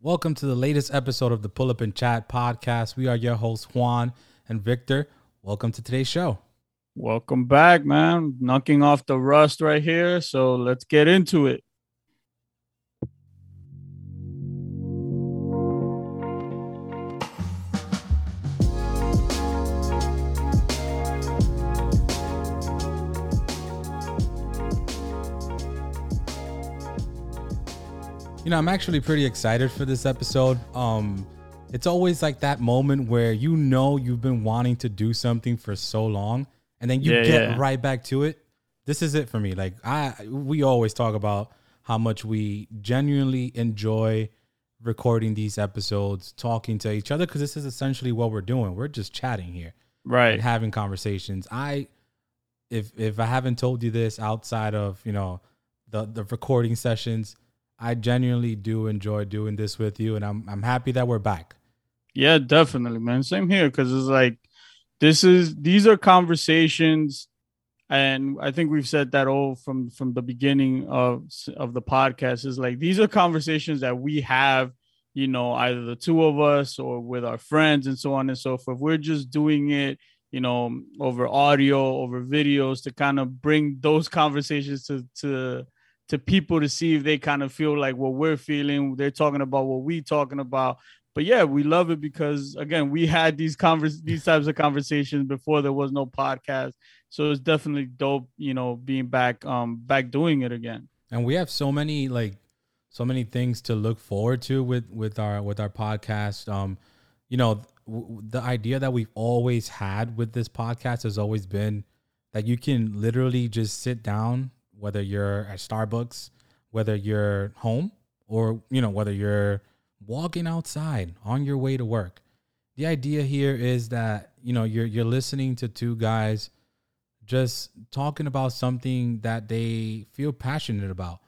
Welcome to the latest episode of the Pull Up and Chat podcast. We are your hosts, Juan and Victor. Welcome to today's show. Welcome back, man. Knocking off the rust right here. So let's get into it. You know, I'm actually pretty excited for this episode. Um, it's always like that moment where you know you've been wanting to do something for so long, and then you Yeah, get yeah. right back to it. This is it for me. Like I, we always talk about how much we genuinely enjoy recording these episodes, talking to each other, because this is essentially what we're doing. We're just chatting here. Right. and having conversations. I if if I haven't told you this outside of, you know, the the recording sessions, I genuinely do enjoy doing this with you and I'm I'm happy that we're back. Yeah, definitely, man. Same here. Cause it's like this is these are conversations, and I think we've said that all from from the beginning of of the podcast. Is like these are conversations that we have, you know, either the two of us or with our friends and so on and so forth. We're just doing it, you know, over audio, over videos to kind of bring those conversations to to to people to see if they kind of feel like what we're feeling. They're talking about what we talking about. But yeah, we love it because again, we had these convers these types of conversations before there was no podcast. So it's definitely dope, you know, being back um back doing it again. And we have so many like so many things to look forward to with with our with our podcast. Um you know, w- the idea that we've always had with this podcast has always been that you can literally just sit down whether you're at Starbucks, whether you're home or you know whether you're walking outside on your way to work. The idea here is that you know you're you're listening to two guys just talking about something that they feel passionate about.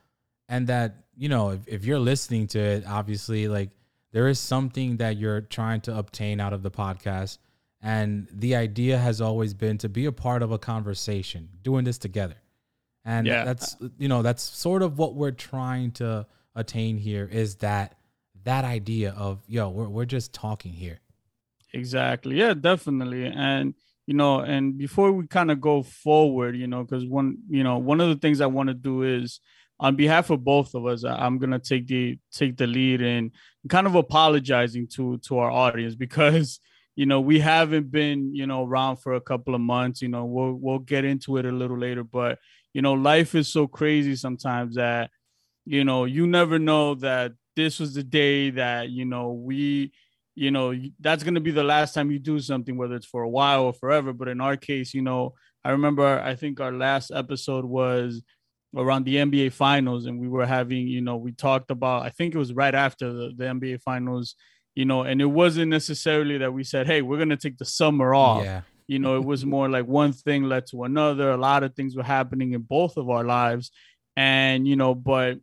And that you know if, if you're listening to it obviously like there is something that you're trying to obtain out of the podcast. And the idea has always been to be a part of a conversation doing this together and Yeah. that's you know that's sort of what we're trying to attain here is that that idea of yo we're, we're just talking here Exactly. Yeah, definitely. And you know, and before we kind of go forward, you know, because one, you know, one of the things I want to do is on behalf of both of us, I'm gonna take the take the lead in kind of apologizing to to our audience because you know we haven't been you know around for a couple of months. You know, we'll we'll get into it a little later, but you know, life is so crazy sometimes that you know you never know that this was the day that you know we you know that's going to be the last time you do something whether it's for a while or forever. But in our case you know i remember i think our last episode was around the nba finals and we were having you know we talked about i think it was right after the, the nba finals you know and it wasn't necessarily that we said hey we're going to take the summer off. Yeah you know it was more like one thing led to another. A lot of things were happening in both of our lives. And you know but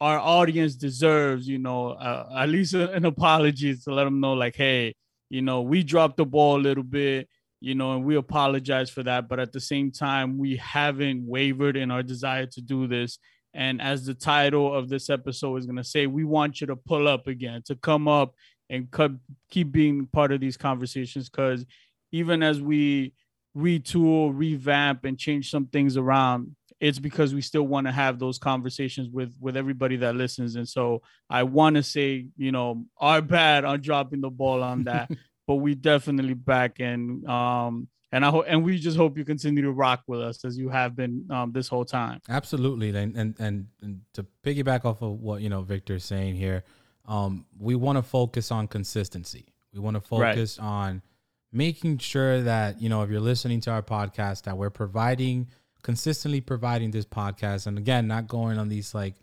our audience deserves you know uh, at least an apology to let them know like hey you know we dropped the ball a little bit you know and we apologize for that. But at the same time we haven't wavered in our desire to do this. And as the title of this episode is going to say we want you to pull up again to come up and keep being part of these conversations. Because even as we retool, revamp, and change some things around, it's because we still want to have those conversations with with everybody that listens. And so I want to say, you know, our bad on dropping the ball on that, but we definitely back and um and I hope and we just hope you continue to rock with us as you have been um this whole time. Absolutely, and and and, and to piggyback off of what you know Victor's saying here, um, we want to focus on consistency. We want to Right. focus on making sure that you know if you're listening to our podcast that we're providing consistently providing this podcast, and again, not going on these like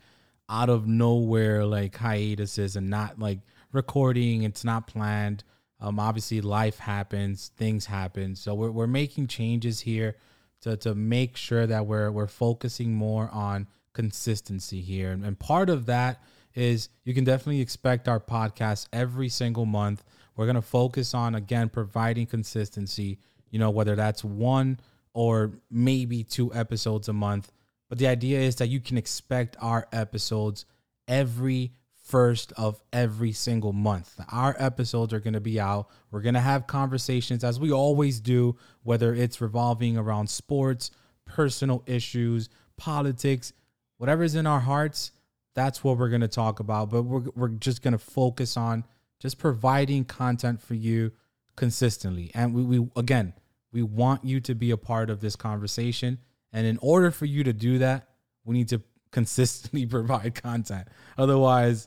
out of nowhere like hiatuses and not like recording. It's not planned. Um, obviously, life happens, things happen, so we're we're making changes here to to make sure that we're we're focusing more on consistency here. And, and part of that is you can definitely expect our podcast every single month. We're gonna focus on again providing consistency. You know whether that's one or maybe two episodes a month. But the idea is that you can expect our episodes every first of every single month. Our episodes are going to be out. We're going to have conversations as we always do, whether it's revolving around sports, personal issues, politics, whatever's in our hearts. That's what we're going to talk about. But we're, we're just going to focus on just providing content for you consistently. And we, we, again, we want you to be a part of this conversation. And in order for you to do that, we need to consistently provide content. Otherwise,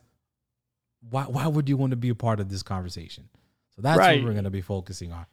why why would you want to be a part of this conversation? So that's right. what we're going to be focusing on.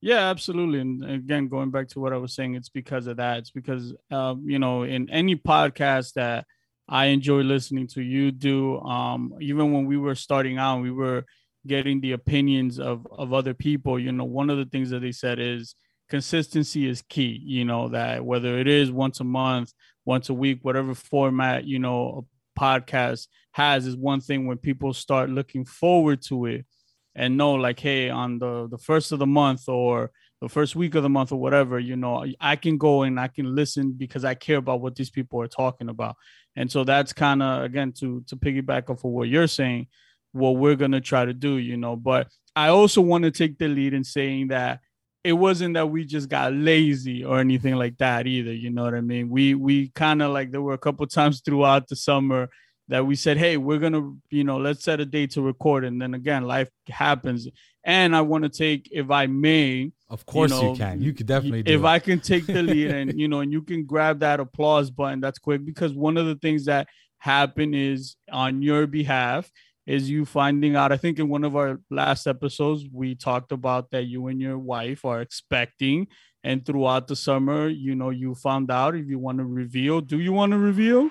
Yeah, absolutely. And again, going back to what I was saying, it's because of that. It's because, um, you know, in any podcast that I enjoy listening to, you do. Um, even when we were starting out, we were getting the opinions of of other people. You know, one of the things that they said is consistency is key. You know that whether it is once a month, once a week, whatever format you know a podcast has, is one thing when people start looking forward to it and know like, hey, on the the first of the month or the first week of the month or whatever, you know, I can go and I can listen because I care about what these people are talking about. And so that's kind of again to to piggyback off of what you're saying, what we're gonna try to do, you know. But I also want to take the lead in saying that it wasn't that we just got lazy or anything like that either. You know what I mean? We we kind of like there were a couple times throughout the summer that we said, hey, we're gonna, you know, let's set a date to record. And then again, life happens. And I want to take, if I may, of course you, know, you can. You could definitely if it. I can take the lead and you know, and you can grab that applause button, that's quick because one of the things that happened is on your behalf is you finding out. I think in one of our last episodes, we talked about that you and your wife are expecting, and throughout the summer, you know, you found out if you want to reveal. Do you want to reveal?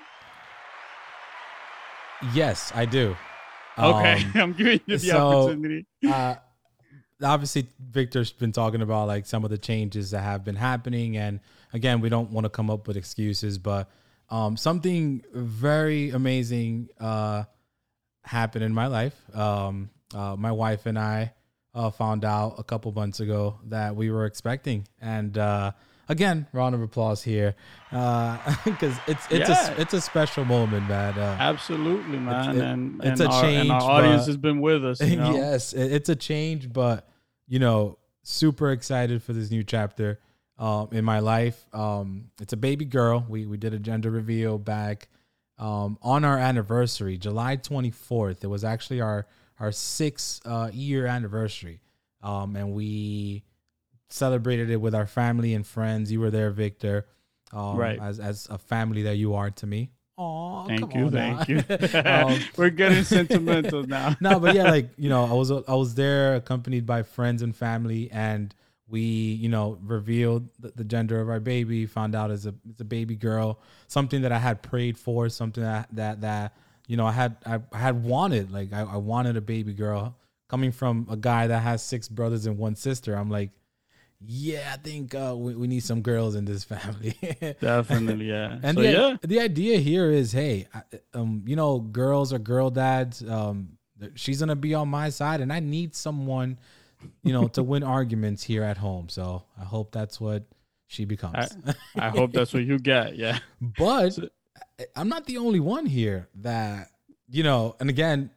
Yes, I do. Okay, um, I'm giving you the so, opportunity. Uh, obviously, Victor's been talking about like some of the changes that have been happening, and again, we don't want to come up with excuses, but um, something very amazing uh, happened in my life. Um, uh, my wife and I uh, found out a couple months ago that we were expecting, and uh, again, round of applause here, because uh, it's it's yeah. a it's a special moment, man. Uh, Absolutely, man, it, and it's and a our, change. And our audience but, has been with us. You know? yes, it, it's a change, but you know, super excited for this new chapter um, in my life. Um, it's a baby girl. We we did a gender reveal back um, on our anniversary, July 24th. It was actually our our six uh, year anniversary, um, and we celebrated it with our family and friends. You were there, Victor, um, right? As as a family that you are to me. Oh, thank you, thank you. um, We're getting sentimental now. no, but yeah, like you know, I was I was there accompanied by friends and family, and we you know revealed the, the, gender of our baby found out as a it's a baby girl something that i had prayed for something that that that you know i had i, I had wanted like I, I, wanted a baby girl. Coming from a guy that has six brothers and one sister i'm like yeah i think uh, we, we need some girls in this family. Definitely yeah. And so, the, yeah. the idea here is hey um you know girls are girl dads. Um she's gonna be on my side and i need someone you know, to win arguments here at home. So I hope that's what she becomes. I, I hope that's what you get. Yeah. But I'm not the only one here that, you know, and again,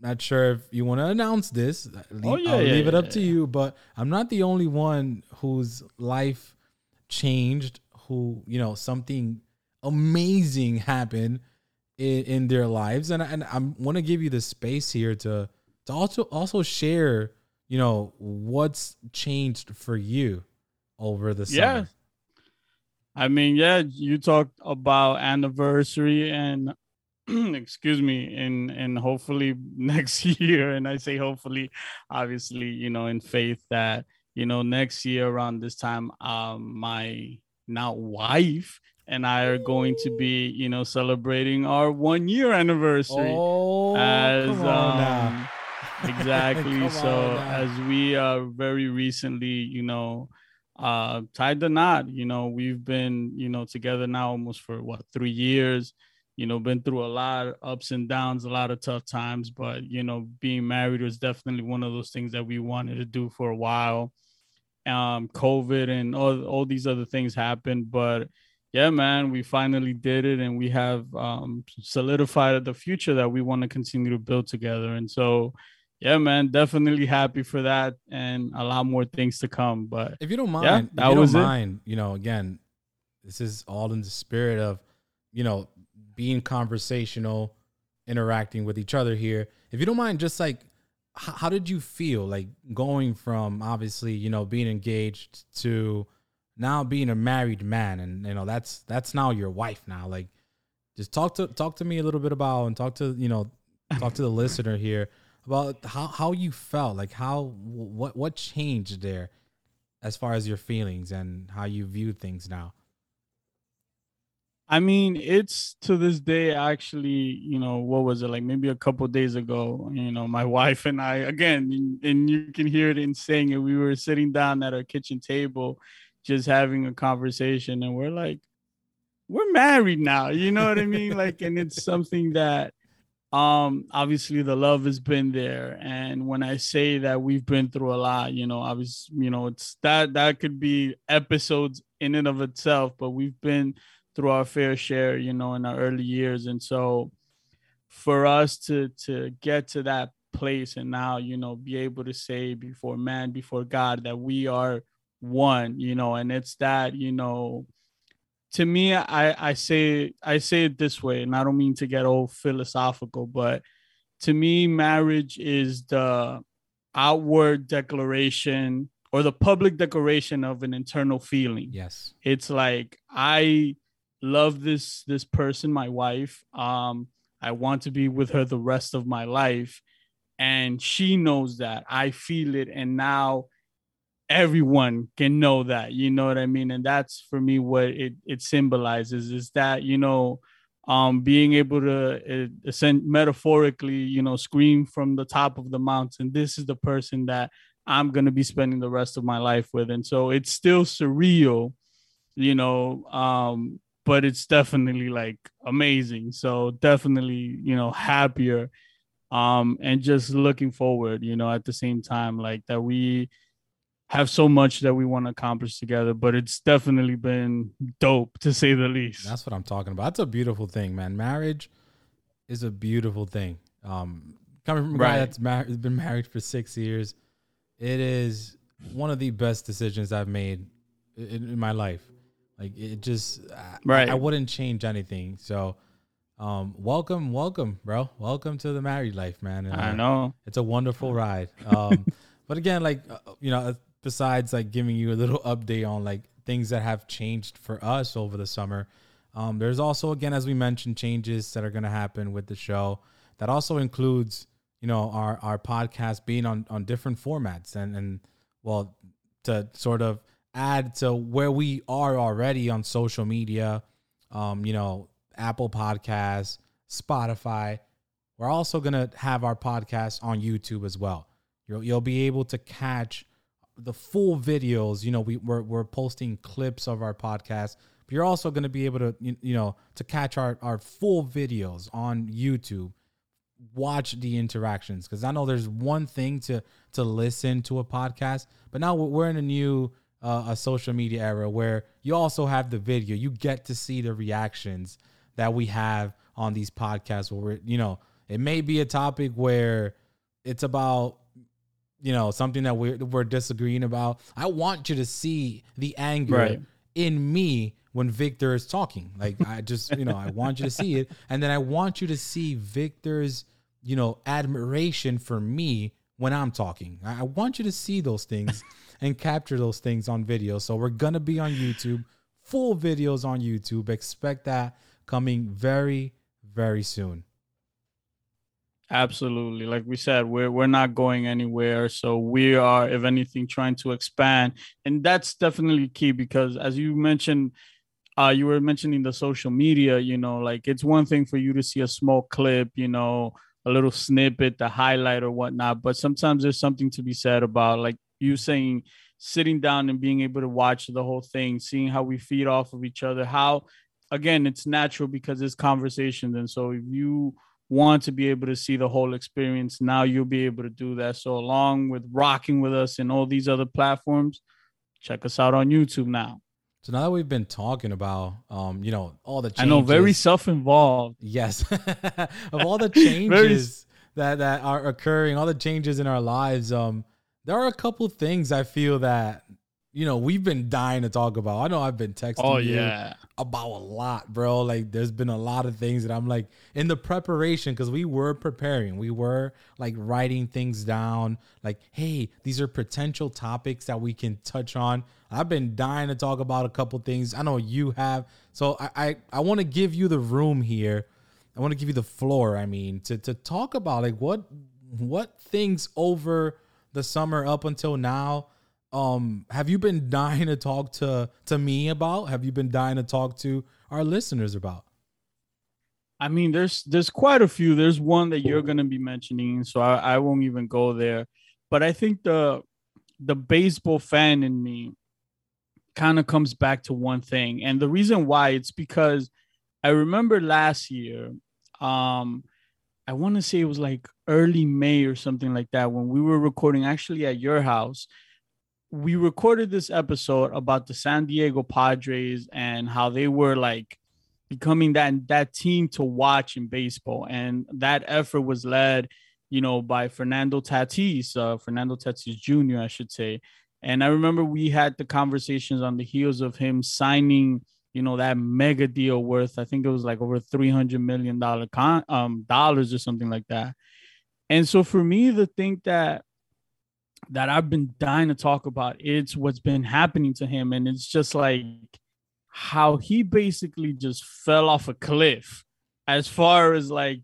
not sure if you want to announce this. Uh, oh, leave, oh, yeah, I'll yeah, leave yeah, it up to you, but I'm not the only one whose life changed, who, you know, something amazing happened in, in their lives. And, and I want to give you the space here to, to also, also share you know, what's changed for you over the summer? Yeah. I mean, yeah, you talked about anniversary and excuse me, and and hopefully next year, and I say hopefully, obviously, you know, in faith that you know next year around this time, um, my now wife and I are going to be, you know, celebrating our one year anniversary. Oh, as um, exactly. So as we uh very recently you know uh tied the knot you know we've been you know together now almost for what three years you know been through a lot of ups and downs a lot of tough times but you know being married was definitely one of those things that we wanted to do for a while. Um covid and all, all these other things happened but yeah, man, we finally did it, and we have um, solidified the future that we want to continue to build together. And so, yeah, man, definitely happy for that, and a lot more things to come. But if you don't mind, yeah, that was mind, it. You know, again, this is all in the spirit of, you know, being conversational, interacting with each other here. If you don't mind, just like, how, how did you feel like going from obviously, you know, being engaged to now being a married man, and you know, that's that's now your wife now. Like, just talk to talk to me a little bit about and talk to you know, talk to the listener here about how how you felt, like how what what changed there as far as your feelings and how you view things now. I mean, it's to this day actually, you know, what was it like maybe a couple days ago, you know, my wife and I again, and you can hear it in saying it, we were sitting down at our kitchen table just having a conversation and we're like we're married now, you know what I mean? like and it's something that um obviously the love has been there and when i say that we've been through a lot you know obviously you know it's that that could be episodes in and of itself but we've been through our fair share, you know, in our early years. And so for us to to get to that place and now, you know, be able to say before man, before God that we are one, you know, and it's that, you know, to me, I, I say I say it this way, and I don't mean to get all philosophical, but to me, marriage is the outward declaration or the public declaration of an internal feeling. Yes. It's like I love this this person, my wife. Um, I want to be with her the rest of my life. And she knows that. I feel it. And now everyone can know that. You know what I mean? And that's for me what it it symbolizes is that, you know, um, being able to uh, ascend metaphorically, you know, scream from the top of the mountain, this is the person that I'm going to be spending the rest of my life with. And so it's still surreal, you know, um, but it's definitely like amazing. So definitely, you know, happier um and just looking forward, you know, at the same time like that we have so much that we want to accomplish together, but it's definitely been dope to say the least. That's what I'm talking about. That's a beautiful thing, man. Marriage is a beautiful thing. Um coming from a right. guy that's mar- been married for 6 years, it is one of the best decisions I've made in, in my life. Like it just, right. I, I wouldn't change anything. So, um, welcome, welcome, bro. Welcome to the married life, man. And, I uh, know it's a wonderful ride. Um, but again, like uh, you know, besides like giving you a little update on like things that have changed for us over the summer, um, there's also again, as we mentioned, changes that are going to happen with the show. That also includes, you know, our our podcast being on on different formats and and well, to sort of add to where we are already on social media, um, you know, Apple Podcasts, Spotify. We're also gonna have our podcast on YouTube as well. You'll you'll be able to catch the full videos. You know, we we're, we're posting clips of our podcast, but you're also gonna be able to you, you know to catch our our full videos on YouTube. Watch the interactions because I know there's one thing to to listen to a podcast, but now we're in a new uh, a social media era where you also have the video. You get to see the reactions that we have on these podcasts where we're, you know, it may be a topic where it's about you know something that we're we're disagreeing about. I want you to see the anger right. in me when Victor is talking. Like I just, you know, I want you to see it and then I want you to see Victor's, you know, admiration for me when I'm talking. I want you to see those things and capture those things on video. So we're going to be on YouTube, full videos on YouTube. Expect that coming very, very soon. Absolutely. Like we said, we're we're not going anywhere. So we are, if anything, trying to expand. And that's definitely key because as you mentioned, uh, you were mentioning the social media, you know, like it's one thing for you to see a small clip, you know, a little snippet, the highlight or whatnot. But sometimes there's something to be said about like you saying sitting down and being able to watch the whole thing, seeing how we feed off of each other, how again it's natural because it's conversations. And so if you want to be able to see the whole experience, now you'll be able to do that. So along with rocking with us and all these other platforms, check us out on YouTube now. So now that we've been talking about, um, you know, all the changes, I know very self-involved. Yes, of all the changes that that are occurring, all the changes in our lives, um, there are a couple things I feel that you know we've been dying to talk about. I know I've been texting Oh you yeah. about a lot, bro. Like there's been a lot of things that I'm like in the preparation because we were preparing. We were like writing things down. Like, hey, these are potential topics that we can touch on. I've been dying to talk about a couple things. I know you have. So I I, I want to give you the room here. I want to give you the floor, I mean, to to talk about like what what things over the summer up until now um have you been dying to talk to to me about have you been dying to talk to our listeners about I mean, there's there's quite a few. There's one that you're gonna be mentioning, so I, I won't even go there. But I think the the baseball fan in me kind of comes back to one thing, and the reason why it's because I remember last year, um, I want to say it was like early May or something like that when we were recording actually at your house. We recorded this episode about the San Diego Padres and how they were like becoming that that team to watch in baseball, and that effort was led, you know, by Fernando Tatis, uh, Fernando Tatis Jr. I should say. And I remember we had the conversations on the heels of him signing, you know, that mega deal worth I think it was like over three hundred million dollar con um dollars or something like that. And so for me to think that that I've been dying to talk about, it's what's been happening to him, and it's just like how he basically just fell off a cliff as far as like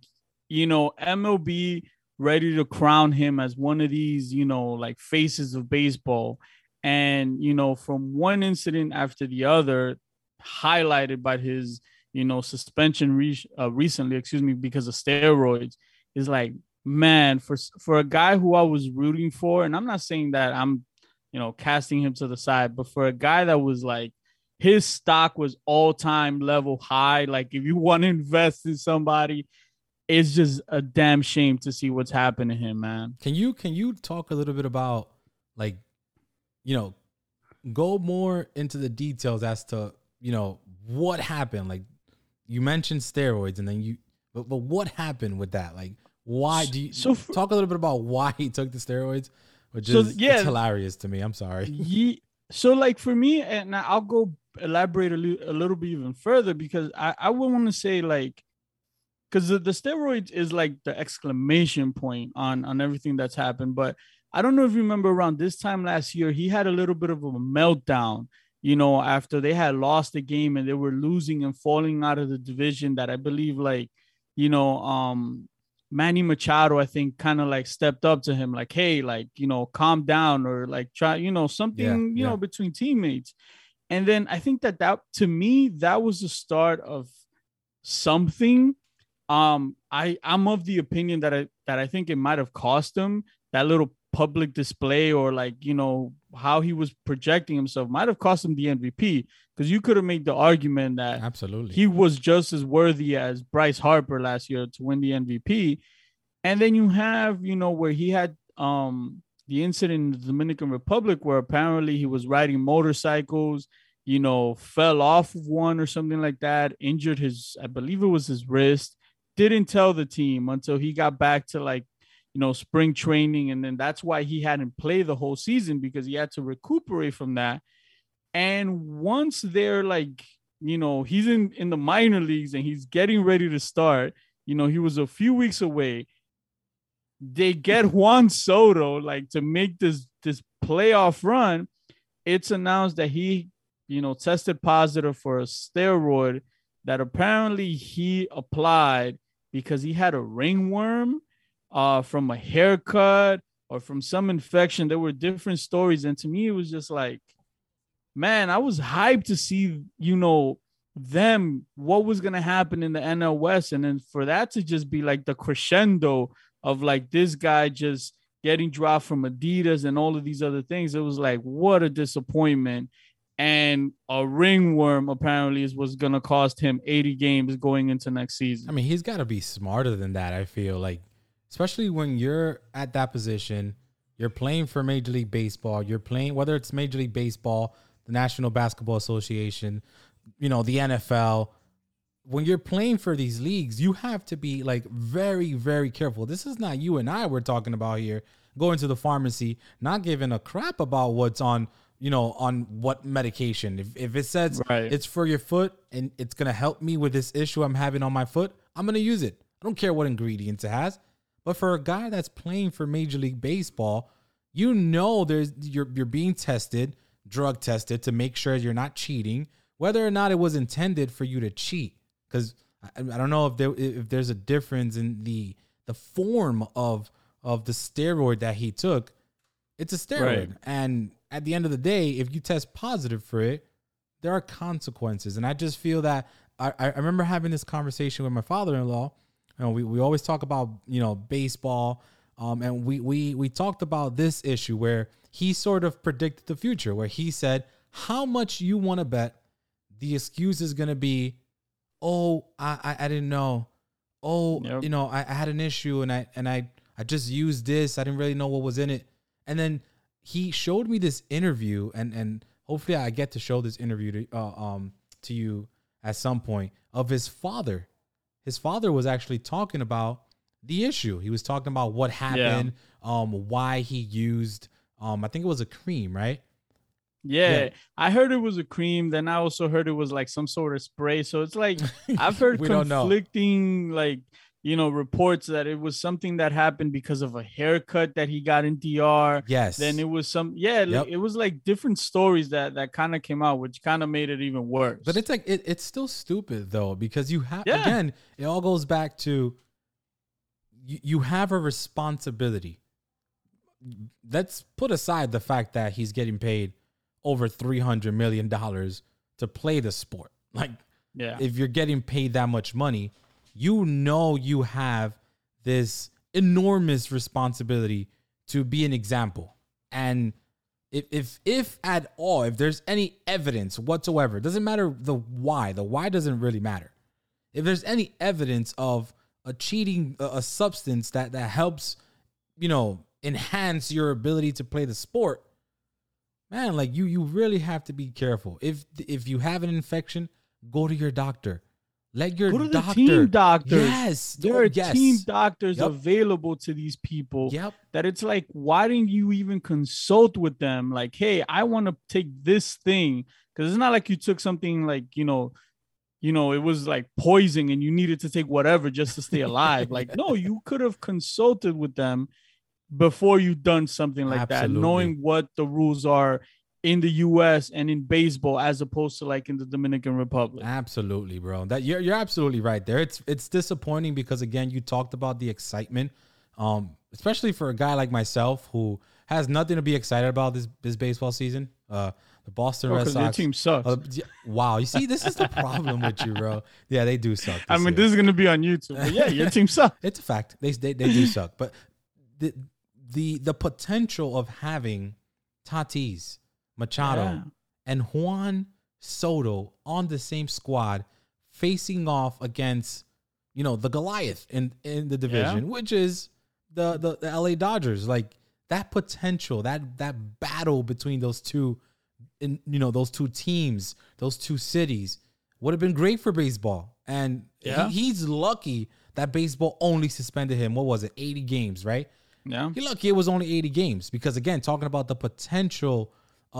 you know MLB ready to crown him as one of these you know like faces of baseball. And you know from one incident after the other highlighted by his you know suspension re- uh, recently excuse me because of steroids is like man for for a guy who I was rooting for and I'm not saying that I'm you know casting him to the side but for a guy that was like his stock was all time level high. Like if you want to invest in somebody, it's just a damn shame to see what's happened to him, man. can you can you talk a little bit about like you know go more into the details as to you know what happened like you mentioned steroids and then you but, but what happened with that like why do you So for- talk a little bit about why he took the steroids which So, is yeah. hilarious to me i'm sorry Ye- so like for me, and I'll go elaborate a, li- a little bit even further because I, I would want to say like because the, the steroids is like the exclamation point on on everything that's happened. But I don't know if you remember around this time last year, he had a little bit of a meltdown. You know, after they had lost the game and they were losing and falling out of the division, that I believe like, you know, um, Manny Machado, I think, kind of like stepped up to him, like, hey, like, you know, calm down or like try, you know, something, Yeah, you yeah. know, between teammates. And then I think that that to me, that was the start of something. Um, I I'm of the opinion that I that I think it might have cost him that little public display or like you know how he was projecting himself might have cost him the MVP because you could have made the argument that absolutely he was just as worthy as Bryce Harper last year to win the MVP. And then you have, you know, where he had um the incident in the Dominican Republic where apparently he was riding motorcycles, you know, fell off of one or something like that, injured his, I believe it was his wrist, didn't tell the team until he got back to like, you know, spring training. And then that's why he hadn't played the whole season because he had to recuperate from that. And once they're like, you know, he's in in the minor leagues and he's getting ready to start. You know, he was a few weeks away. They get Juan Soto like to make this this playoff run. It's announced that he, you know, tested positive for a steroid that apparently he applied because he had a ringworm uh from a haircut or from some infection. There were different stories, and to me, it was just like man, I was hyped to see, you know, them, what was going to happen in the NL West. And then for that to just be like the crescendo of like this guy just getting dropped from Adidas and all of these other things, it was like, what a disappointment. And a ringworm apparently is what's going to cost him 80 games going into next season. I mean, he's got to be smarter than that. I feel like, especially when you're at that position, you're playing for Major League Baseball. You're playing whether it's Major League Baseball, the National Basketball Association, you know, the NFL. When you're playing for these leagues, you have to be like very, very careful. This is not you and I we're talking about here. Going to the pharmacy, not giving a crap about what's on, you know, on what medication. If, if it says Right. it's for your foot and it's gonna help me with this issue I'm having on my foot, I'm gonna use it. I don't care what ingredients it has. But for a guy that's playing for Major League Baseball, you know there's you're you're being tested, drug tested to make sure you're not cheating, whether or not it was intended for you to cheat. Because I, I don't know if there if there's a difference in the the form of of the steroid that he took. It's a steroid, Right. and at the end of the day, if you test positive for it, there are consequences. And I just feel that I, I remember having this conversation with my father-in-law. You know, we, we always talk about, you know, baseball. Um, and we, we, we talked about this issue where he sort of predicted the future, where he said, how much you want to bet the excuse is going to be, oh, I, I, I didn't know. Oh, Yep. you know, I, I had an issue and I, and I, I just used this. I didn't really know what was in it. And then he showed me this interview and, and hopefully I get to show this interview to, uh, um, to you at some point of his father. His father was actually talking about the issue. He was talking about what happened, um, why he used, um, I think it was a cream, right? Yeah, Yeah. I heard it was a cream. Then I also heard it was like some sort of spray. So it's like I've heard We don't know. conflicting like you know reports that it was something that happened because of a haircut that he got in DR. Yes. Then it was some yeah, Yep. it was like different stories that that kind of came out, which kind of made it even worse. But it's like it, it's still stupid though because you have Yeah. again it all goes back to you, you have a responsibility. Let's put aside the fact that he's getting paid over three hundred million dollars to play the sport. Like yeah, if you're getting paid that much money, you know you have this enormous responsibility to be an example. And if if if at all, if there's any evidence whatsoever, doesn't matter the why. The why doesn't really matter. If there's any evidence of a cheating a, substance that that helps, you know, enhance your ability to play the sport, man, like you you really have to be careful. If if you have an infection, go to your doctor. Let your go doctor. team doctors. Yes, there oh, are yes. team doctors Yep. available to these people. Yep. that it's like why didn't you even consult with them like hey i want to take this thing because it's not like you took something like you know you know it was like poison and you needed to take whatever just to stay alive like no you could have consulted with them before you done something like Absolutely. that knowing what the rules are in the us and in baseball as opposed to like in the dominican republic Absolutely, bro. That you're you're absolutely right there. It's it's disappointing because again, you talked about the excitement, um, especially for a guy like myself who has nothing to be excited about this this baseball season. Uh, the Boston Red because your Sox. team sucks uh, wow, you see, this is the problem with you, bro. Yeah, they do suck. i mean year. this is going to be on youtube but yeah your team sucks It's a fact. They they, they do suck, but the the the potential of having Tatis, Machado, Yeah. and Juan Soto on the same squad, facing off against you know the Goliath in in the division, which is the, the the LA Dodgers. Like that potential, that that battle between those two, in you know those two teams, those two cities, would have been great for baseball. And Yeah. he, he's lucky that baseball only suspended him. What was it, eighty games, right? yeah You're lucky it was only 80 games because again, talking about the potential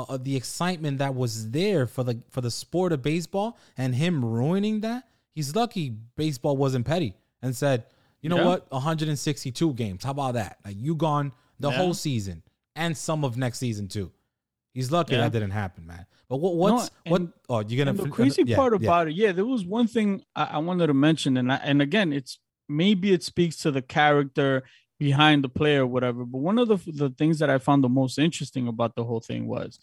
uh, the excitement that was there for the for the sport of baseball and him ruining that, he's lucky baseball wasn't petty and said, you know Yeah. what, 162 games. How about that? Like you gone the Yeah. whole season and some of next season too. He's lucky Yeah. that didn't happen, man. But what what's what? and- Oh, you're gonna the fin- crazy yeah, part about it, yeah, there was one thing I, I wanted to mention, and I, and again, it's maybe it speaks to the character behind the player, or whatever. But one of the the things that I found the most interesting about the whole thing was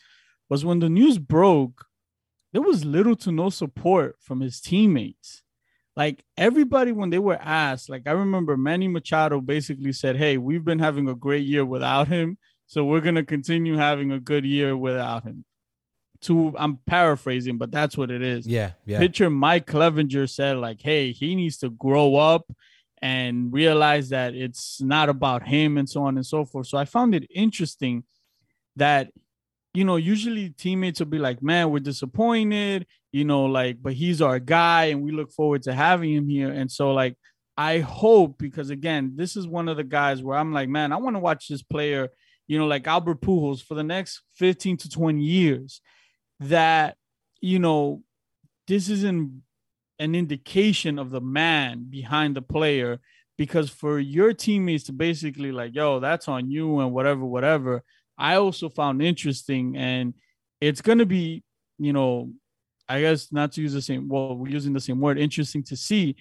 was when the news broke, there was little to no support from his teammates. Like everybody, when they were asked, like I remember Manny Machado basically said, "Hey, we've been having a great year without him, so we're gonna continue having a good year without him." To I'm paraphrasing, but that's what it is. Yeah, yeah. Pitcher Mike Clevinger said, like, hey, he needs to grow up and realize that it's not about him and so on and so forth. So I found it interesting that you know, usually teammates will be like, man, we're disappointed, you know, like, but he's our guy and we look forward to having him here. And so, like, I hope because again, this is one of the guys where I'm like, man, I want to watch this player, you know, like Albert Pujols for the next 15 to 20 years. That, you know, this isn't an indication of the man behind the player because for your teammates to basically like, yo, that's on you and whatever, whatever, I also found interesting. And it's going to be, you know, I guess not to use the same, well, we're using the same word, interesting to see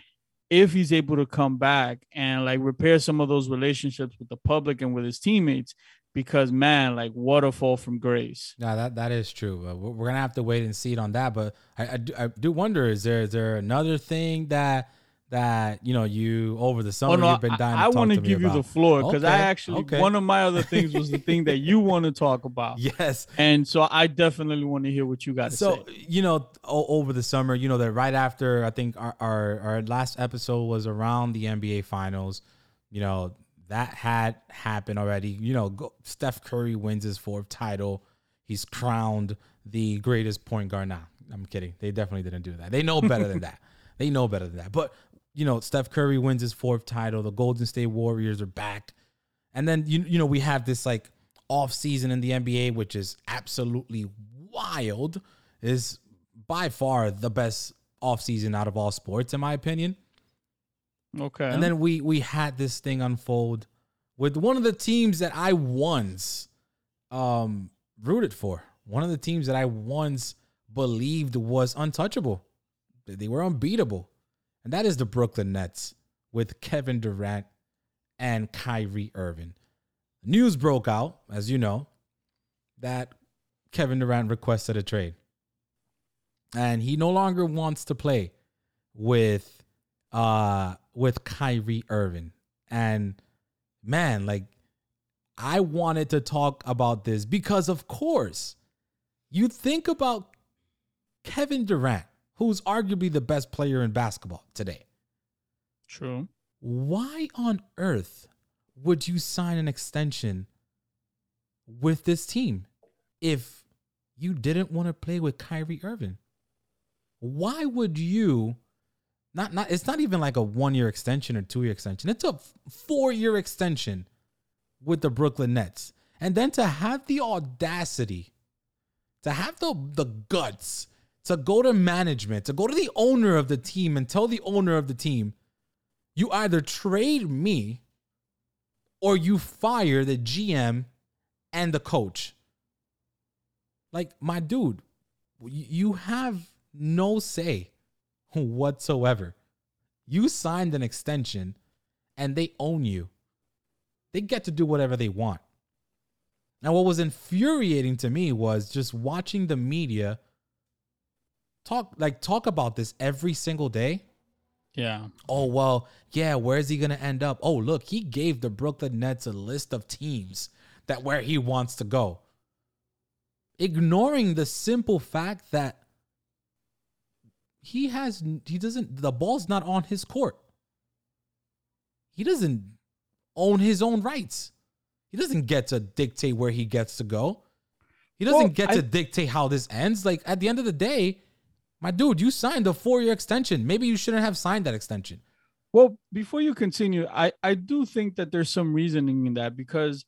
if he's able to come back and like repair some of those relationships with the public and with his teammates because man like what a fall from grace yeah that that is true uh, we're gonna have to wait and see it on that but I, I, do, I do wonder is there is there another thing that that you know you over the summer oh, no, you've been dying. I, I want to give you the floor because okay, I actually okay. one of my other things was the thing that you want to talk about. Yes, and so I definitely want to hear what you got to so, say. You know, over the summer, you know that right after I think our, our our last episode was around the NBA Finals. You know that had happened already. You know, Steph Curry wins his fourth title. He's crowned the greatest point guard. Now, I'm kidding. They definitely didn't do that. They know better than that. They know better than that. But you know, Steph Curry wins his fourth title. The Golden State Warriors are back. And then you you know, we have this like off season in the NBA which is absolutely wild. Is by far the best off season out of all sports in my opinion. Okay. And then we we had this thing unfold with one of the teams that I once um rooted for. One of the teams that I once believed was untouchable. They were unbeatable and that is the Brooklyn Nets with Kevin Durant and Kyrie Irving. News broke out, as you know, that Kevin Durant requested a trade. And he no longer wants to play with uh with Kyrie Irving. And man, like I wanted to talk about this because of course, you think about Kevin Durant who's arguably the best player in basketball today. True. Why on earth would you sign an extension with this team if you didn't want to play with Kyrie Irving? Why would you not not it's not even like a 1 year extension or 2 year extension. It's a 4 year extension with the Brooklyn Nets. And then to have the audacity to have the the guts to go to management, to go to the owner of the team and tell the owner of the team, you either trade me or you fire the GM and the coach. Like, my dude, you have no say whatsoever. You signed an extension and they own you. They get to do whatever they want. Now, what was infuriating to me was just watching the media talk like talk about this every single day. Yeah. Oh well, yeah, where's he gonna end up? Oh, look, he gave the Brooklyn Nets a list of teams that where he wants to go. Ignoring the simple fact that he has he doesn't the ball's not on his court. He doesn't own his own rights. He doesn't get to dictate where he gets to go. He doesn't well, get I, to dictate how this ends. Like at the end of the day, my dude, you signed a four year extension. Maybe you shouldn't have signed that extension. Well, before you continue, I, I do think that there's some reasoning in that because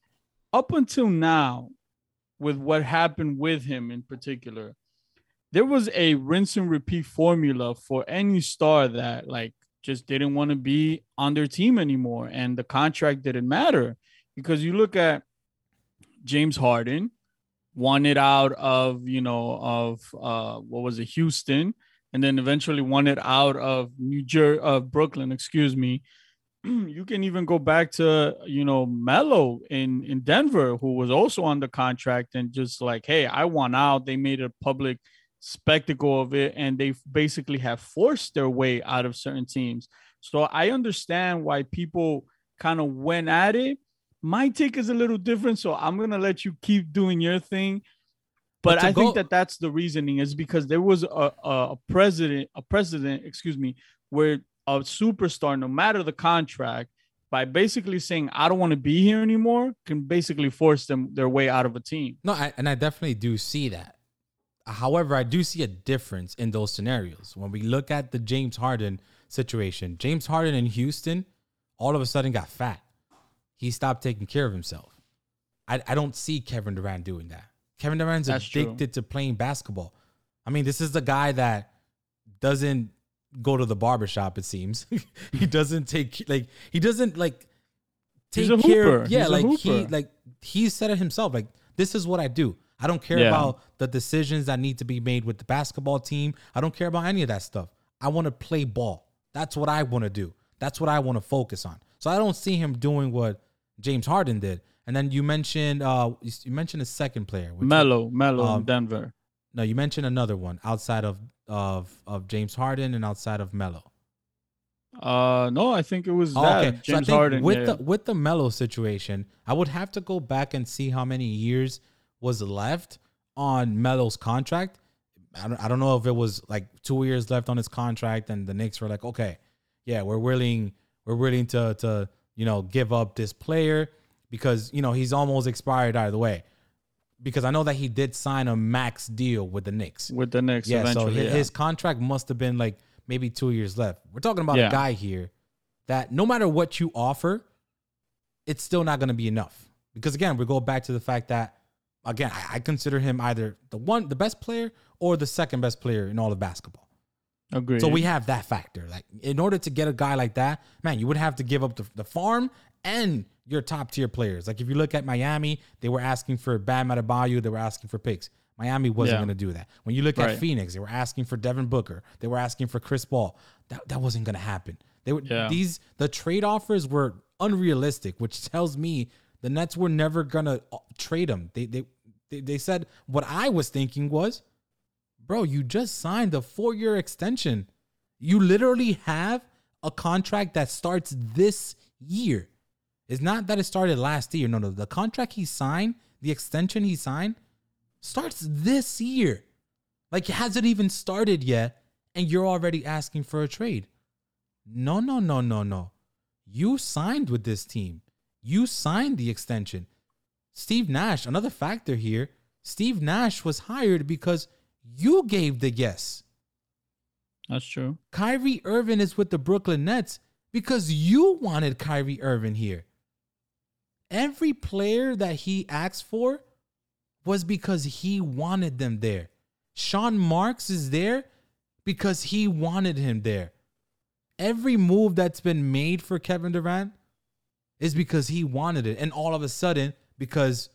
up until now, with what happened with him in particular, there was a rinse and repeat formula for any star that like just didn't want to be on their team anymore and the contract didn't matter because you look at James Harden, it out of you know of uh what was it Houston and then eventually it out of New Jersey of Brooklyn excuse me. You can even go back to you know Melo in in Denver who was also on the contract and just like hey I want out. They made a public spectacle of it and they basically have forced their way out of certain teams so I understand why people kind of went at it my take is a little different, so I'm gonna let you keep doing your thing. But, but I go- think that that's the reasoning is because there was a, a president, a president, excuse me, where a superstar, no matter the contract, by basically saying I don't want to be here anymore can basically force them their way out of a team. No, I, and I definitely do see that. However, I do see a difference in those scenarios. When we look at the James Harden situation, James Harden in Houston all of a sudden got fat. He stopped taking care of himself. I, I don't see Kevin Durant doing that. Kevin Durant's That's true. addicted to playing basketball. I mean, this is the guy that doesn't go to the barbershop, it seems. he doesn't take like he doesn't like take He's a care hooper. yeah, He's like he like he said it himself. Like, this is what I do. I don't care Yeah. about the decisions that need to be made with the basketball team. I don't care about any of that stuff. I want to play ball. That's what I want to do. That's what I want to focus on. So I don't see him doing what James Harden did. And then you mentioned uh you mentioned a second player. Melo, Melo Um, in Denver. No, you mentioned another one outside of of of James Harden and outside of Melo. Uh, no, I think it was Oh, that okay. James think Harden. with yeah. the with the Melo situation, I would have to go back and see how many years was left on Melo's contract. I don't, I don't know if it was like two years left on his contract, and the Knicks were like, okay, yeah, we're willing, we're willing to to you know give up this player because you know he's almost expired either way. Because I know that he did sign a max deal with the Knicks. with the Knicks Yeah, so his, yeah. his contract must have been like maybe two years left. We're talking about Yeah. a guy here that no matter what you offer, it's still not going to be enough. Because again, we go back to the fact that again, I, I consider him either the one, the best player, or the second best player in all of basketball. Agreed. So we have that factor. Like in order to get a guy like that, man, you would have to give up the, the farm and your top tier players. Like if you look at Miami, they were asking for Bam Adebayo, they were asking for picks. Miami wasn't Yeah. going to do that. When you look at Phoenix, they were asking for Devin Booker, they were asking for Chris Paul. That that wasn't going to happen. They were Yeah. these the trade offers were unrealistic, which tells me the Nets were never going to uh, trade him. They they they, they said what I was thinking was bro, you just signed a four year extension. You literally have a contract that starts this year. It's not that it started last year. No, no. The contract he signed, the extension he signed, starts this year. Like it hasn't even started yet, and you're already asking for a trade. No, no, no, no, no. You signed with this team. You signed the extension. Steve Nash, another factor here. Steve Nash was hired because you gave the yes. That's true. Kyrie Irving is with the Brooklyn Nets because you wanted Kyrie Irving here. Every player that he asked for was because he wanted them there. Sean Marks is there because he wanted him there. Every move that's been made for Kevin Durant is because he wanted it. And all of a sudden, because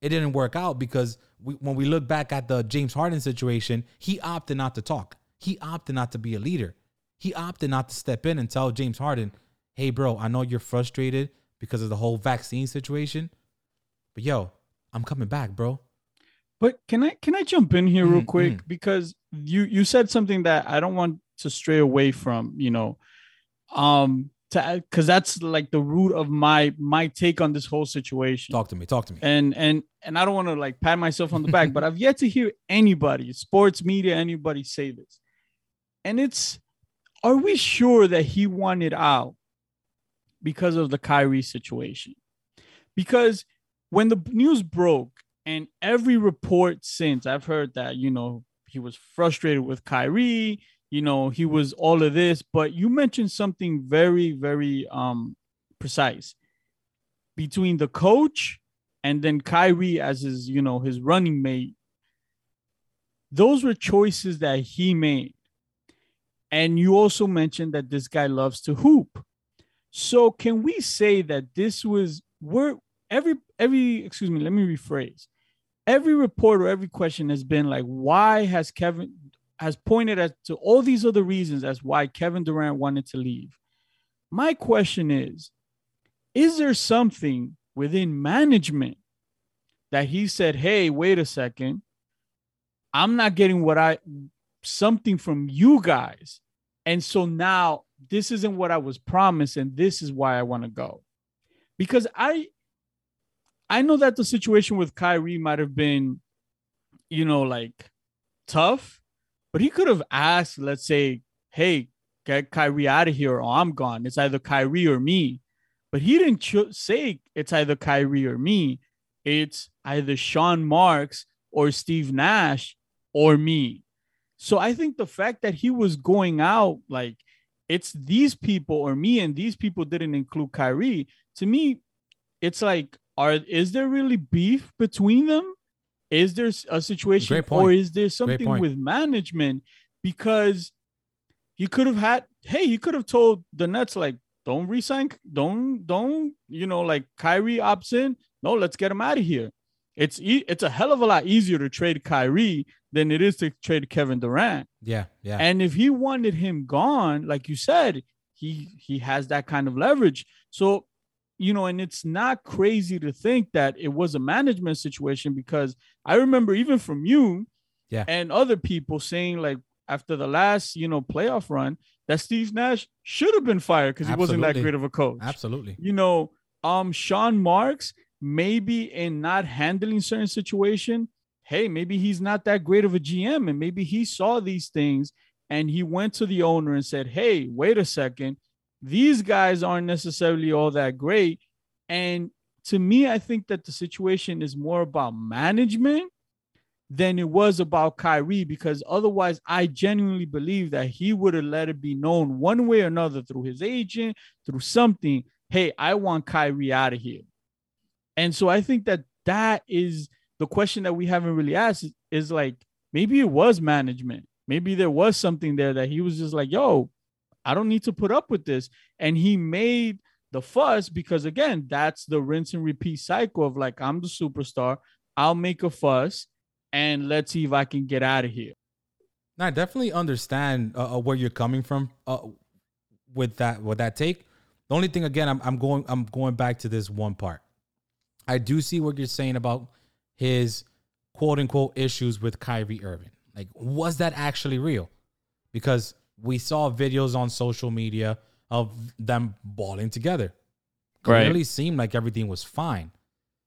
it didn't work out, because we, when we look back at the James Harden situation, he opted not to talk. He opted not to be a leader. He opted not to step in and tell James Harden, hey, bro, I know you're frustrated because of the whole vaccine situation, but yo, I'm coming back, bro. But can I can I jump in here real Mhm, quick because you you said something that I don't want to stray away from, you know, um, because that's like the root of my my take on this whole situation. Talk to me. Talk to me. And and and I don't want to like pat myself on the back, but I've yet to hear anybody, sports media, anybody say this. And it's, are we sure that he wanted out because of the Kyrie situation? Because when the news broke, and every report since I've heard that, you know, he was frustrated with Kyrie, you know, he was all of this, but you mentioned something very, very um precise between the coach and then Kyrie as his, you know, his running mate. Those were choices that he made. And you also mentioned that this guy loves to hoop. So can we say that this was we're every every excuse me, let me rephrase. Every report or every question has been like, why has Kevin has pointed at to all these other reasons as why Kevin Durant wanted to leave. My question is, is there something within management that he said, hey, wait a second, I'm not getting what I something from you guys. And so now this isn't what I was promised, and this is why I want to go. Because I I know that the situation with Kyrie might have been, you know, like tough, but he could have asked, let's say, hey, get Kyrie out of here or I'm gone. It's either Kyrie or me. but he didn't cho- say it's either Kyrie or me. It's either Sean Marks or Steve Nash or me. So I think the fact that he was going out like it's these people or me and these people didn't include Kyrie, to me, it's like, are is there really beef between them? Is there a situation or is there something with management? Because he could have had, hey, he could have told the Nets, like, don't resign, don't, don't, you know, like Kyrie opts in. No, let's get him out of here. It's e- it's a hell of a lot easier to trade Kyrie than it is to trade Kevin Durant. Yeah, yeah. And if he wanted him gone, like you said, he he has that kind of leverage. So, you know, and it's not crazy to think that it was a management situation because I remember even from you, yeah, and other people saying like after the last you know playoff run that Steve Nash should have been fired because he wasn't that great of a coach. Absolutely. You know, um, Sean Marks maybe in not handling certain situation, hey, maybe he's not that great of a GM, and maybe he saw these things and he went to the owner and said, hey, wait a second, these guys aren't necessarily all that great. And to me, I think that the situation is more about management than it was about Kyrie because otherwise, I genuinely believe that he would have let it be known one way or another through his agent, through something. Hey, I want Kyrie out of here. And so I think that that is the question that we haven't really asked is, is like maybe it was management. Maybe there was something there that he was just like, yo, I don't need to put up with this. And he made the fuss because again, that's the rinse and repeat cycle of like, I'm the superstar. I'll make a fuss and let's see if I can get out of here. Now, I definitely understand uh, uh, where you're coming from uh, with that with that take. The only thing, again, I'm, I'm going I'm going back to this one part. I do see what you're saying about his quote unquote issues with Kyrie Irving. Like, was that actually real? Because we saw videos on social media of them balling together. Right. It really seemed like everything was fine.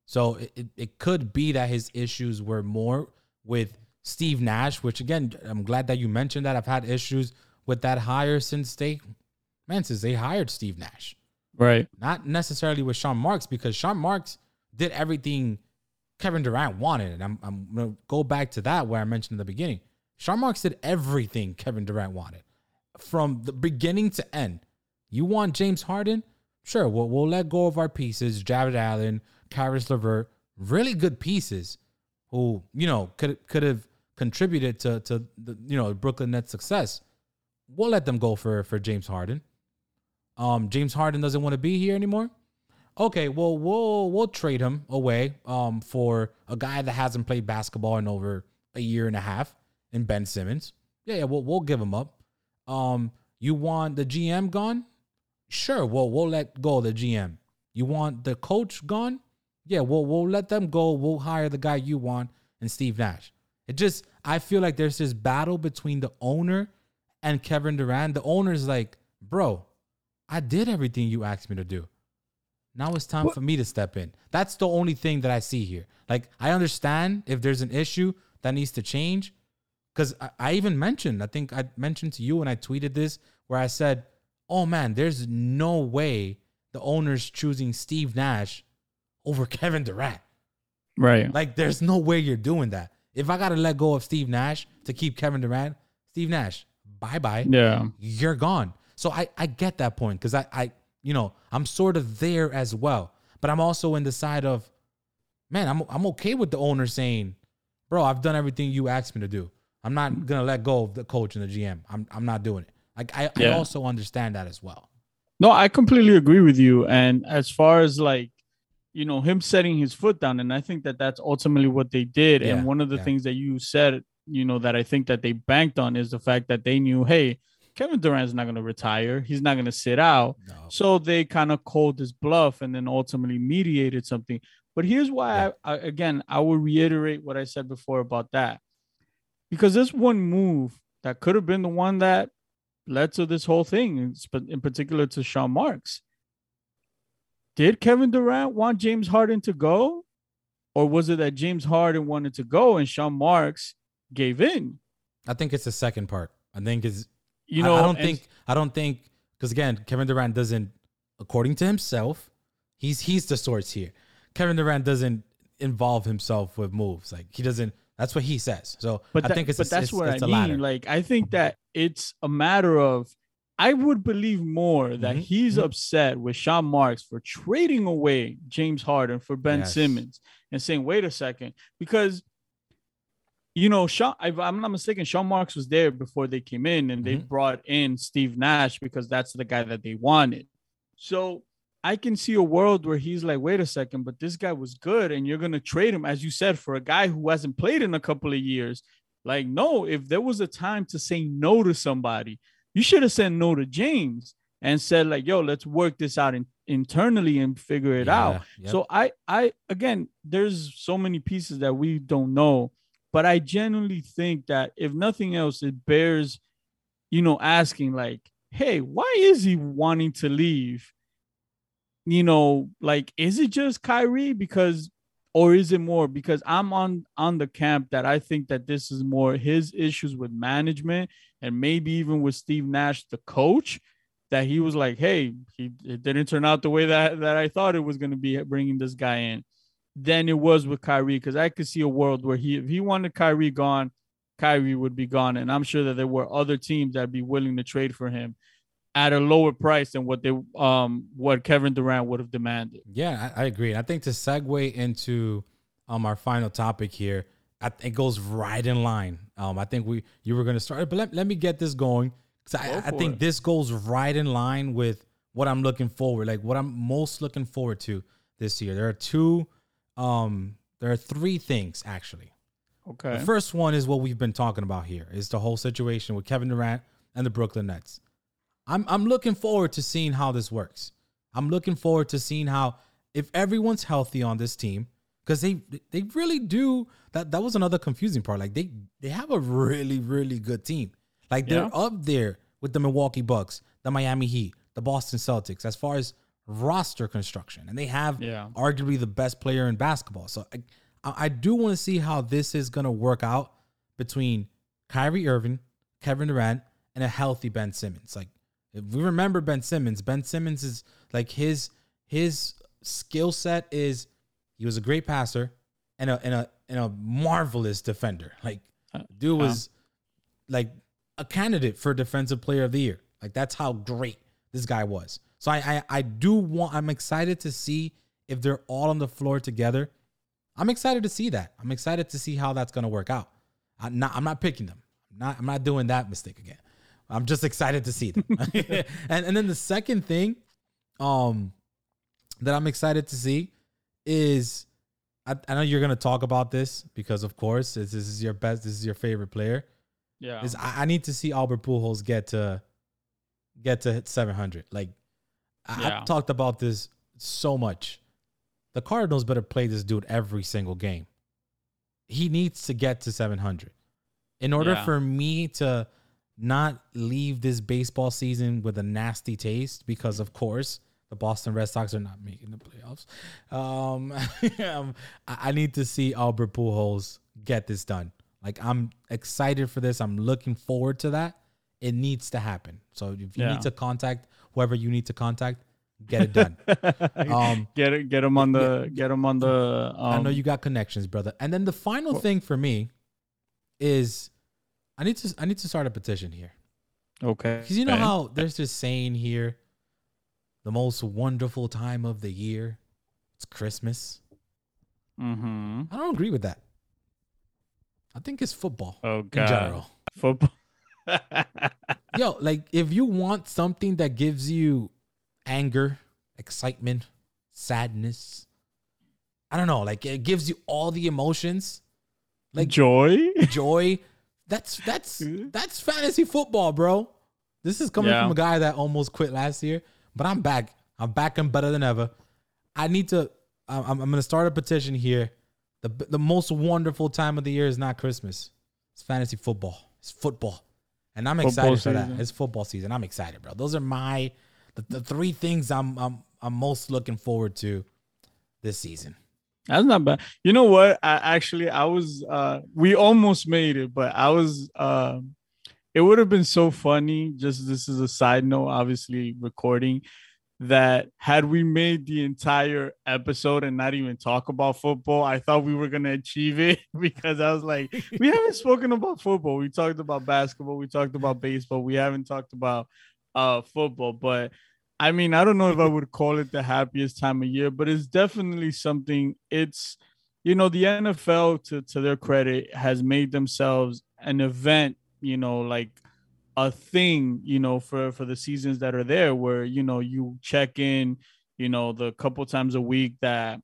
So it, it, it could be that his issues were more with Steve Nash, which again, I'm glad that you mentioned that. I've had issues with that hire since they, man, since they hired Steve Nash. Right. Not necessarily with Sean Marks because Sean Marks did everything Kevin Durant wanted. And I'm, I'm going to go back to that where I mentioned in the beginning. Sean Marks did everything Kevin Durant wanted from the beginning to end. You want James Harden? Sure, we'll, we'll let go of our pieces. Jarrett Allen, Caris LeVert, really good pieces who, you know, could could have contributed to, to the, you know, Brooklyn Nets success. We'll let them go for, for James Harden. Um, James Harden doesn't want to be here anymore okay, well, we'll we'll trade him away um, for a guy that hasn't played basketball in over a year and a half, in Ben Simmons. Yeah, yeah, we'll we'll give him up. Um, you want the GM gone? Sure, well, we'll let go the GM. You want the coach gone? Yeah, we'll we'll let them go. We'll hire the guy you want and Steve Nash. It just I feel like there's this battle between the owner and Kevin Durant. The owner's like, bro, I did everything you asked me to do. Now it's time what? for me to step in. That's the only thing that I see here. Like I understand if there's an issue that needs to change, because I, I, even mentioned, I think I mentioned to you when I tweeted this, where I said, "Oh man, there's no way the owner's choosing Steve Nash over Kevin Durant." Right. Like there's no way you're doing that. If I gotta let go of Steve Nash to keep Kevin Durant, Steve Nash, bye bye. Yeah. You're gone. So I I get that point because I I you know, I'm sort of there as well. But I'm also in the side of, man, I'm I'm okay with the owner saying, bro, I've done everything you asked me to do. I'm not gonna let go of the coach and the GM. I'm I'm not doing it. Like I, yeah. I also understand that as well. No, I completely agree with you. And as far as like, you know, him setting his foot down, and I think that that's ultimately what they did. Yeah, and one of the yeah. things that you said, you know, that I think that they banked on is the fact that they knew, hey, Kevin Durant's not going to retire. He's not going to sit out. No. So they kind of called this bluff and then ultimately mediated something. But here's why, yeah. I, I, again, I will reiterate what I said before about that. Because this one move that could have been the one that led to this whole thing, in particular to Sean Marks. Did Kevin Durant want James Harden to go? Or was it that James Harden wanted to go and Sean Marks gave in? I think it's the second part. I think it's you know, I, I don't think I don't think because again, Kevin Durant doesn't, according to himself, He's he's the source here. Kevin Durant doesn't involve himself with moves. Like he doesn't. That's what he says. So but I that, think it's but a, that's it's, what it's I mean. ladder. Like I think that it's a matter of I would believe more that Mhm, he's mhm. upset with Sean Marks for trading away James Harden for Ben Yes. Simmons and saying, wait a second, because you know, Sean, if I'm not mistaken, Sean Marks was there before they came in and they Mhm. brought in Steve Nash because that's the guy that they wanted. So I can see a world where he's like, wait a second, but this guy was good, and you're gonna trade him, as you said, for a guy who hasn't played in a couple of years. Like, no, if there was a time to say no to somebody, you should have said no to James and said, like, yo, let's work this out in, internally and figure it out. Yep. So I I again there's so many pieces that we don't know, but I genuinely think that if nothing else, it bears, you know, asking like, hey, why is he wanting to leave? You know, like, is it just Kyrie? Because or is it more because I'm on on the camp that I think that this is more his issues with management and maybe even with Steve Nash, the coach, that he was like, "Hey, he it didn't turn out the way that that I thought it was going to be bringing this guy in." Than it was with Kyrie because I could see a world where he if he wanted Kyrie gone, Kyrie would be gone, and I'm sure that there were other teams that'd be willing to trade for him at a lower price than what they um what Kevin Durant would have demanded. Yeah, I, I agree. I think to segue into um our final topic here, I, it goes right in line. Um, I think we you were gonna start, but let, let me get this going because Go I, I think it. this goes right in line with what I'm looking forward, like what I'm most looking forward to this year. There are two, um, there are three things actually. Okay. The first one is what we've been talking about here is the whole situation with Kevin Durant and the Brooklyn Nets. I'm I'm looking forward to seeing how this works. I'm looking forward to seeing how if everyone's healthy on this team because they they really do that that was another confusing part. Like they they have a really really good team. Like they're Yeah. up there with the Milwaukee Bucks, the Miami Heat, the Boston Celtics as far as roster construction and they have Yeah. arguably the best player in basketball. So I, I I do want to see how this is going to work out between Kyrie Irving, Kevin Durant, and a healthy Ben Simmons. Like if we remember Ben Simmons, Ben Simmons is like his his skill set is he was a great passer and a and a and a marvelous defender. Like uh, dude was like a candidate for defensive player of the year. Like that's how great this guy was. So I I, I do want I'm excited to see if they're all on the floor together. I'm excited to see that. I'm excited to see how that's gonna work out. I'm not I'm not picking them. I'm not I'm not doing that mistake again. I'm just excited to see them. and and then the second thing, um, that I'm excited to see is I, I know you're gonna talk about this because of course this, this is your best, this is your favorite player. Yeah. Is I, I need to see Albert Pujols get to get to hit 700. Like I, Yeah. I've talked about this so much. The Cardinals better play this dude every single game. He needs to get to 700 in order Yeah. for me to not leave this baseball season with a nasty taste because of course the Boston Red Sox are not making the playoffs. Um, um, I need to see Albert Pujols get this done. Like I'm excited for this. I'm looking forward to that. It needs to happen. So if you Yeah. need to contact whoever you need to contact, get it done. um, get it, get him on the, get him on the. Um, I know you got connections, brother. And then the final thing for me is I need to I need to start a petition here. Okay. Because you know how there's this saying here, the most wonderful time of the year, it's Christmas. Mm-hmm. I don't agree with that. I think it's football Oh in God. general. Football. Yo, like if you want something that gives you anger, excitement, sadness, I don't know, like it gives you all the emotions, like joy. joy. That's that's that's fantasy football, bro. This is coming Yeah. from a guy that almost quit last year, but I'm back. I'm back and better than ever. I need to. I'm, I'm gonna start a petition here. The the most wonderful time of the year is not Christmas. It's fantasy football. It's football, and I'm Football excited for that. It's football season. I'm excited, bro. Those are my the, the three things I'm I'm I'm most looking forward to this season. That's not bad. You know what? I actually I was uh we almost made it, but I was uh it would have been so funny. Just this is a side note, obviously recording that had we made the entire episode and not even talk about football, I thought we were gonna achieve it because I was like, we haven't spoken about football. We talked about basketball, we talked about baseball, we haven't talked about uh football. But I mean, I don't know if I would call it the happiest time of year, but it's definitely something. It's you know, the NFL to to their credit has made themselves an event, you know, like a thing, you know, for for the seasons that are there where, you know, you check in, you know, the couple times a week that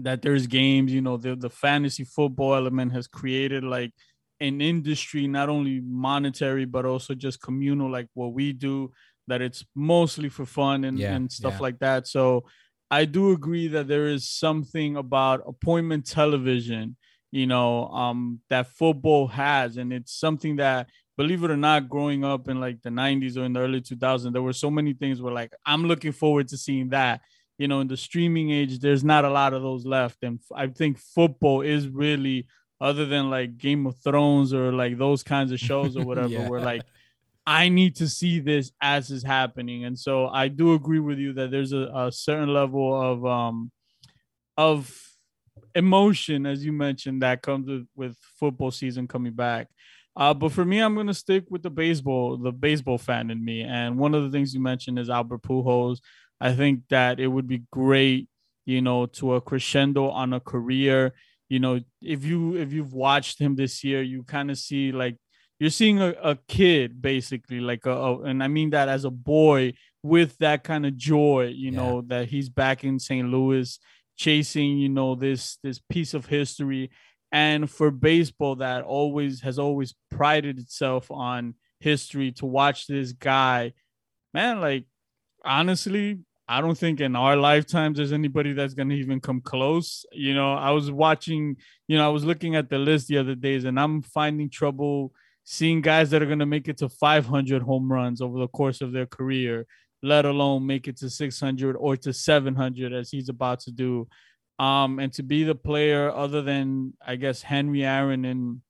that there's games, you know, the the fantasy football element has created like an industry not only monetary but also just communal like what we do that it's mostly for fun and, yeah, and stuff yeah. like that. So I do agree that there is something about appointment television, you know, um, that football has, and it's something that believe it or not, growing up in like the 90s or in the early 2000s, there were so many things where like I'm looking forward to seeing that. You know, in the streaming age, there's not a lot of those left. And I think football is really, other than like Game of Thrones or like those kinds of shows or whatever, yeah. where like I need to see this as is happening. And so I do agree with you that there's a, a certain level of um of emotion, as you mentioned, that comes with, with football season coming back. Uh, but for me, I'm gonna stick with the baseball, the baseball fan in me. And one of the things you mentioned is Albert Pujols. I think that it would be great, you know, to a crescendo on a career. You know, if you if you've watched him this year, you kind of see like you're seeing a, a kid basically, like a, a, and I mean that as a boy with that kind of joy, you yeah. know, that he's back in St. Louis chasing, you know, this this piece of history and for baseball that always has always prided itself on history to watch this guy man like honestly i don't think in our lifetimes there's anybody that's going to even come close you know i was watching you know i was looking at the list the other days and i'm finding trouble seeing guys that are going to make it to 500 home runs over the course of their career let alone make it to 600 or to 700 as he's about to do. Um, and to be the player other than I guess Henry Aaron and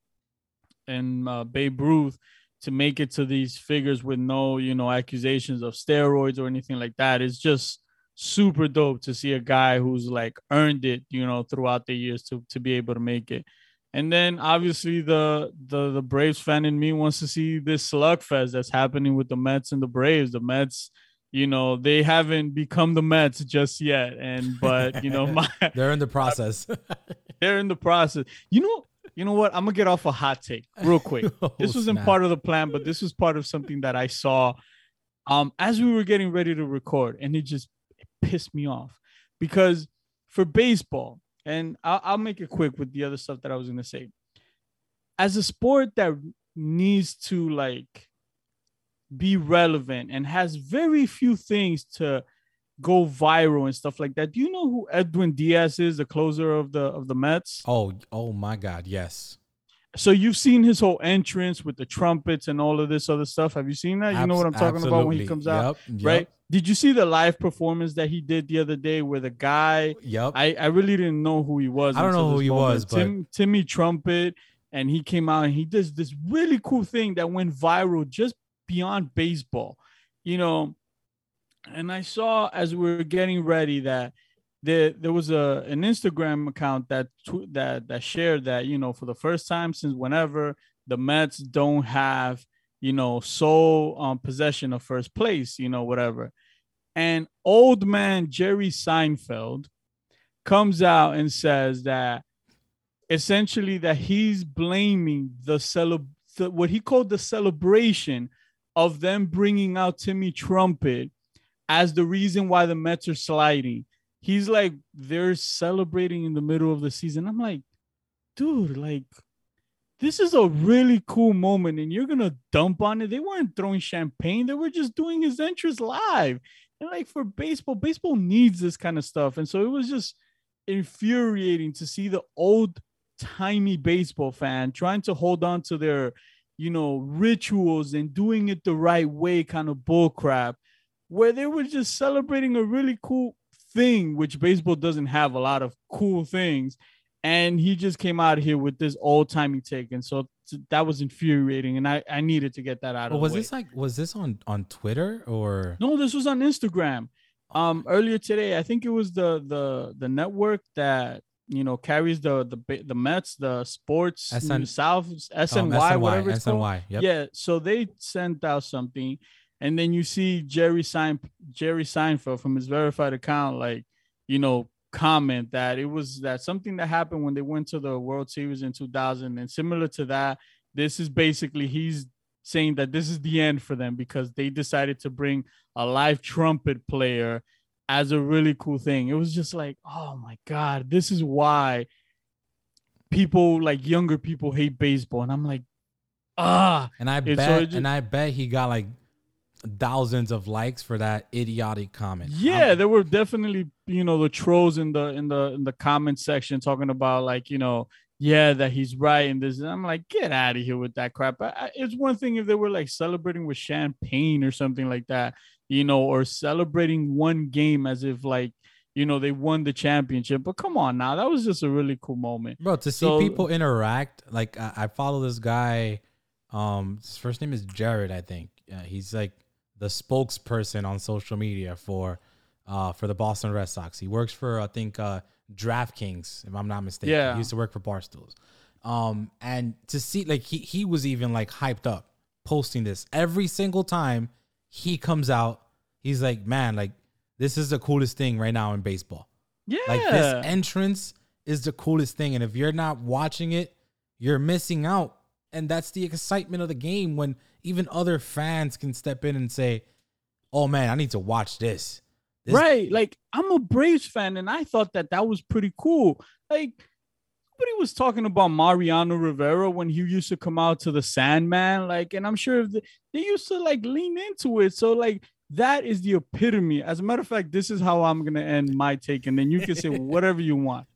and uh, Babe Ruth to make it to these figures with no you know accusations of steroids or anything like that is just super dope to see a guy who's like earned it you know throughout the years to to be able to make it and then obviously the the the Braves fan in me wants to see this slugfest that's happening with the Mets and the Braves. The Mets you know they haven't become the Mets just yet, and but you know my they're in the process. they're in the process. You know, you know what? I'm gonna get off a hot take real quick. oh, this wasn't snap. part of the plan, but this was part of something that I saw um as we were getting ready to record, and it just it pissed me off because for baseball, and I'll, I'll make it quick with the other stuff that I was gonna say. As a sport that needs to like be relevant and has very few things to go viral and stuff like that. Do you know who Edwin Diaz is, the closer of the of the Mets? Oh, oh my God, yes. So you've seen his whole entrance with the trumpets and all of this other stuff. Have you seen that? You know what I'm talking Absolutely. about when he comes out, yep, yep. right? Did you see the live performance that he did the other day where the guy? Yep. I, I really didn't know who he was. I don't know who he moment. was, Tim, Timmy Trumpet, and he came out and he does this really cool thing that went viral just beyond baseball, you know. And I saw as we were getting ready that there there was a an Instagram account that that that shared that you know for the first time since whenever the Mets don't have you know sole um, possession of first place, you know whatever, and old man Jerry Seinfeld comes out and says that essentially that he's blaming the celeb the, what he called the celebration of them bringing out Timmy Trumpet as the reason why the Mets are sliding. He's like, they're celebrating in the middle of the season. I'm like, dude, like, this is a really cool moment, and you're gonna dump on it. They weren't throwing champagne, they were just doing his entrance live. And like for baseball, baseball needs this kind of stuff. And so it was just infuriating to see the old timey baseball fan trying to hold on to their you know, rituals and doing it the right way kind of bullcrap, where they were just celebrating a really cool thing, which baseball doesn't have a lot of cool things. And he just came out here with this old timey take. And so that was infuriating, and I I needed to get that out Well, of was the way. this like was this on on Twitter or No, this was on Instagram. Um, earlier today, I think it was the the the network that you know carries the the the Mets, the Sports SN South SNY, um, whatever it's called. SNY? Yep. Yeah, so they sent out something, and then you see Jerry Sein Jerry Seinfeld from his verified account, like you know, comment that it was that something that happened when they went to the World Series in 2000, and similar to that, this is basically he's saying that this is the end for them because they decided to bring a live trumpet player as a really cool thing. It was just like, oh my god, this is why people like younger people hate baseball, and I'm like, ah. And I bet so it ju- and I bet he got like thousands of likes for that idiotic comment. Yeah, I'm- there were definitely you know the trolls in the in the in the comment section talking about like you know yeah that he's right and this. And I'm like, get out of here with that crap. I, I, it's one thing if they were like celebrating with champagne or something like that, you know, or celebrating one game as if like you know they won the championship. But come on now, that was just a really cool moment. Bro, to see So- people interact, like I, I follow this guy. Um, his first name is Jared, I think. Uh, he's like the spokesperson on social media for, uh, for the Boston Red Sox. He works for I think uh, DraftKings, if I'm not mistaken. Yeah. he used to work for Barstools. Um, and to see like he he was even like hyped up posting this every single time he comes out. He's like, man, like this is the coolest thing right now in baseball. Yeah, Like this entrance is the coolest thing. And if you're not watching it, you're missing out. And that's the excitement of the game when even other fans can step in and say, Oh man, I need to watch this. This- right. Like I'm a Braves fan, and I thought that that was pretty cool. Like nobody was talking about Mariano Rivera when he used to come out to the Sandman. Like, and I'm sure the, they used to like lean into it. So like that is the epitome. As a matter of fact, this is how I'm gonna end my take, and then you can say whatever you want.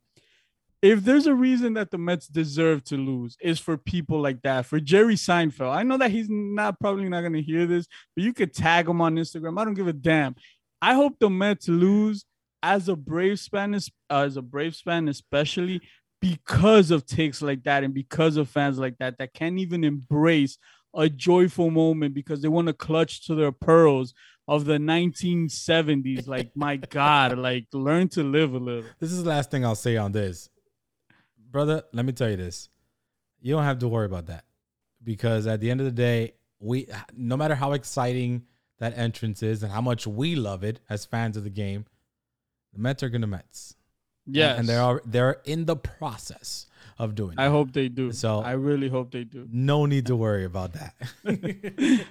If there's a reason that the Mets deserve to lose, is for people like that. For Jerry Seinfeld, I know that he's not probably not gonna hear this, but you could tag him on Instagram. I don't give a damn. I hope the Mets lose as a Braves fan, es- uh, as a Braves fan, especially because of takes like that and because of fans like that that can't even embrace a joyful moment because they want to clutch to their pearls of the 1970s. Like, my God, like learn to live a little. This is the last thing I'll say on this. Brother, let me tell you this. You don't have to worry about that. Because at the end of the day, we no matter how exciting that entrance is and how much we love it as fans of the game, the Mets are gonna Mets. Yes. And they're they're in the process of doing I that. hope they do. So- I really hope they do. no need to worry about that.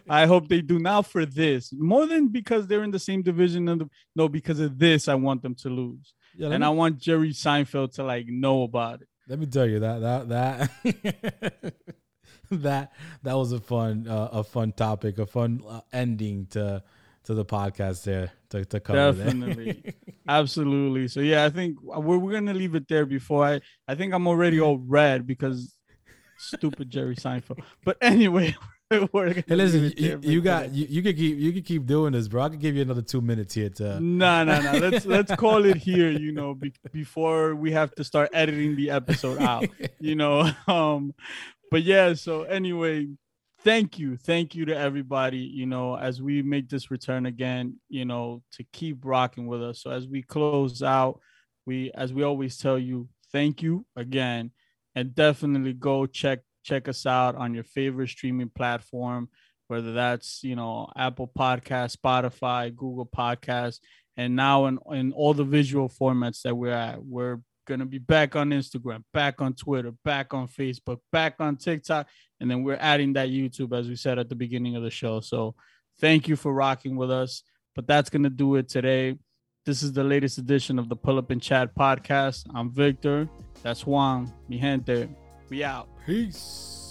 I hope they do now for this more than because they're in the same division. And no, because of this, I want them to lose, Yeah, and me, I want Jerry Seinfeld to like know about it. Let me tell you that that that that that was a fun uh, a fun topic, a fun uh, ending to to the podcast there to, to cover. Definitely. Absolutely. So yeah, I think we're, we're gonna leave it there before I. I think I'm already all red because stupid Jerry Seinfeld. But anyway, Hey, listen, you, you got you, you can keep you can keep doing this, bro. I could give you another two minutes here to. No, no, no. Let's let's call it here. You know, be, before we have to start editing the episode out. You know, um, but yeah. So anyway, thank you, thank you to everybody. You know, as we make this return again, you know, to keep rocking with us. So as we close out, we as we always tell you, thank you again, and definitely go check check us out on your favorite streaming platform whether that's you know Apple Podcast, Spotify, Google Podcast, and now in in all the visual formats that we're at. We're gonna be back on Instagram, back on Twitter, back on Facebook, back on TikTok, and then we're adding that YouTube as we said at the beginning of the show. So thank you for rocking with us. But that's gonna do it today. This is the latest edition of the Pull Up and Chat podcast. I'm Victor. That's Juan. Mi gente. We out. Peace.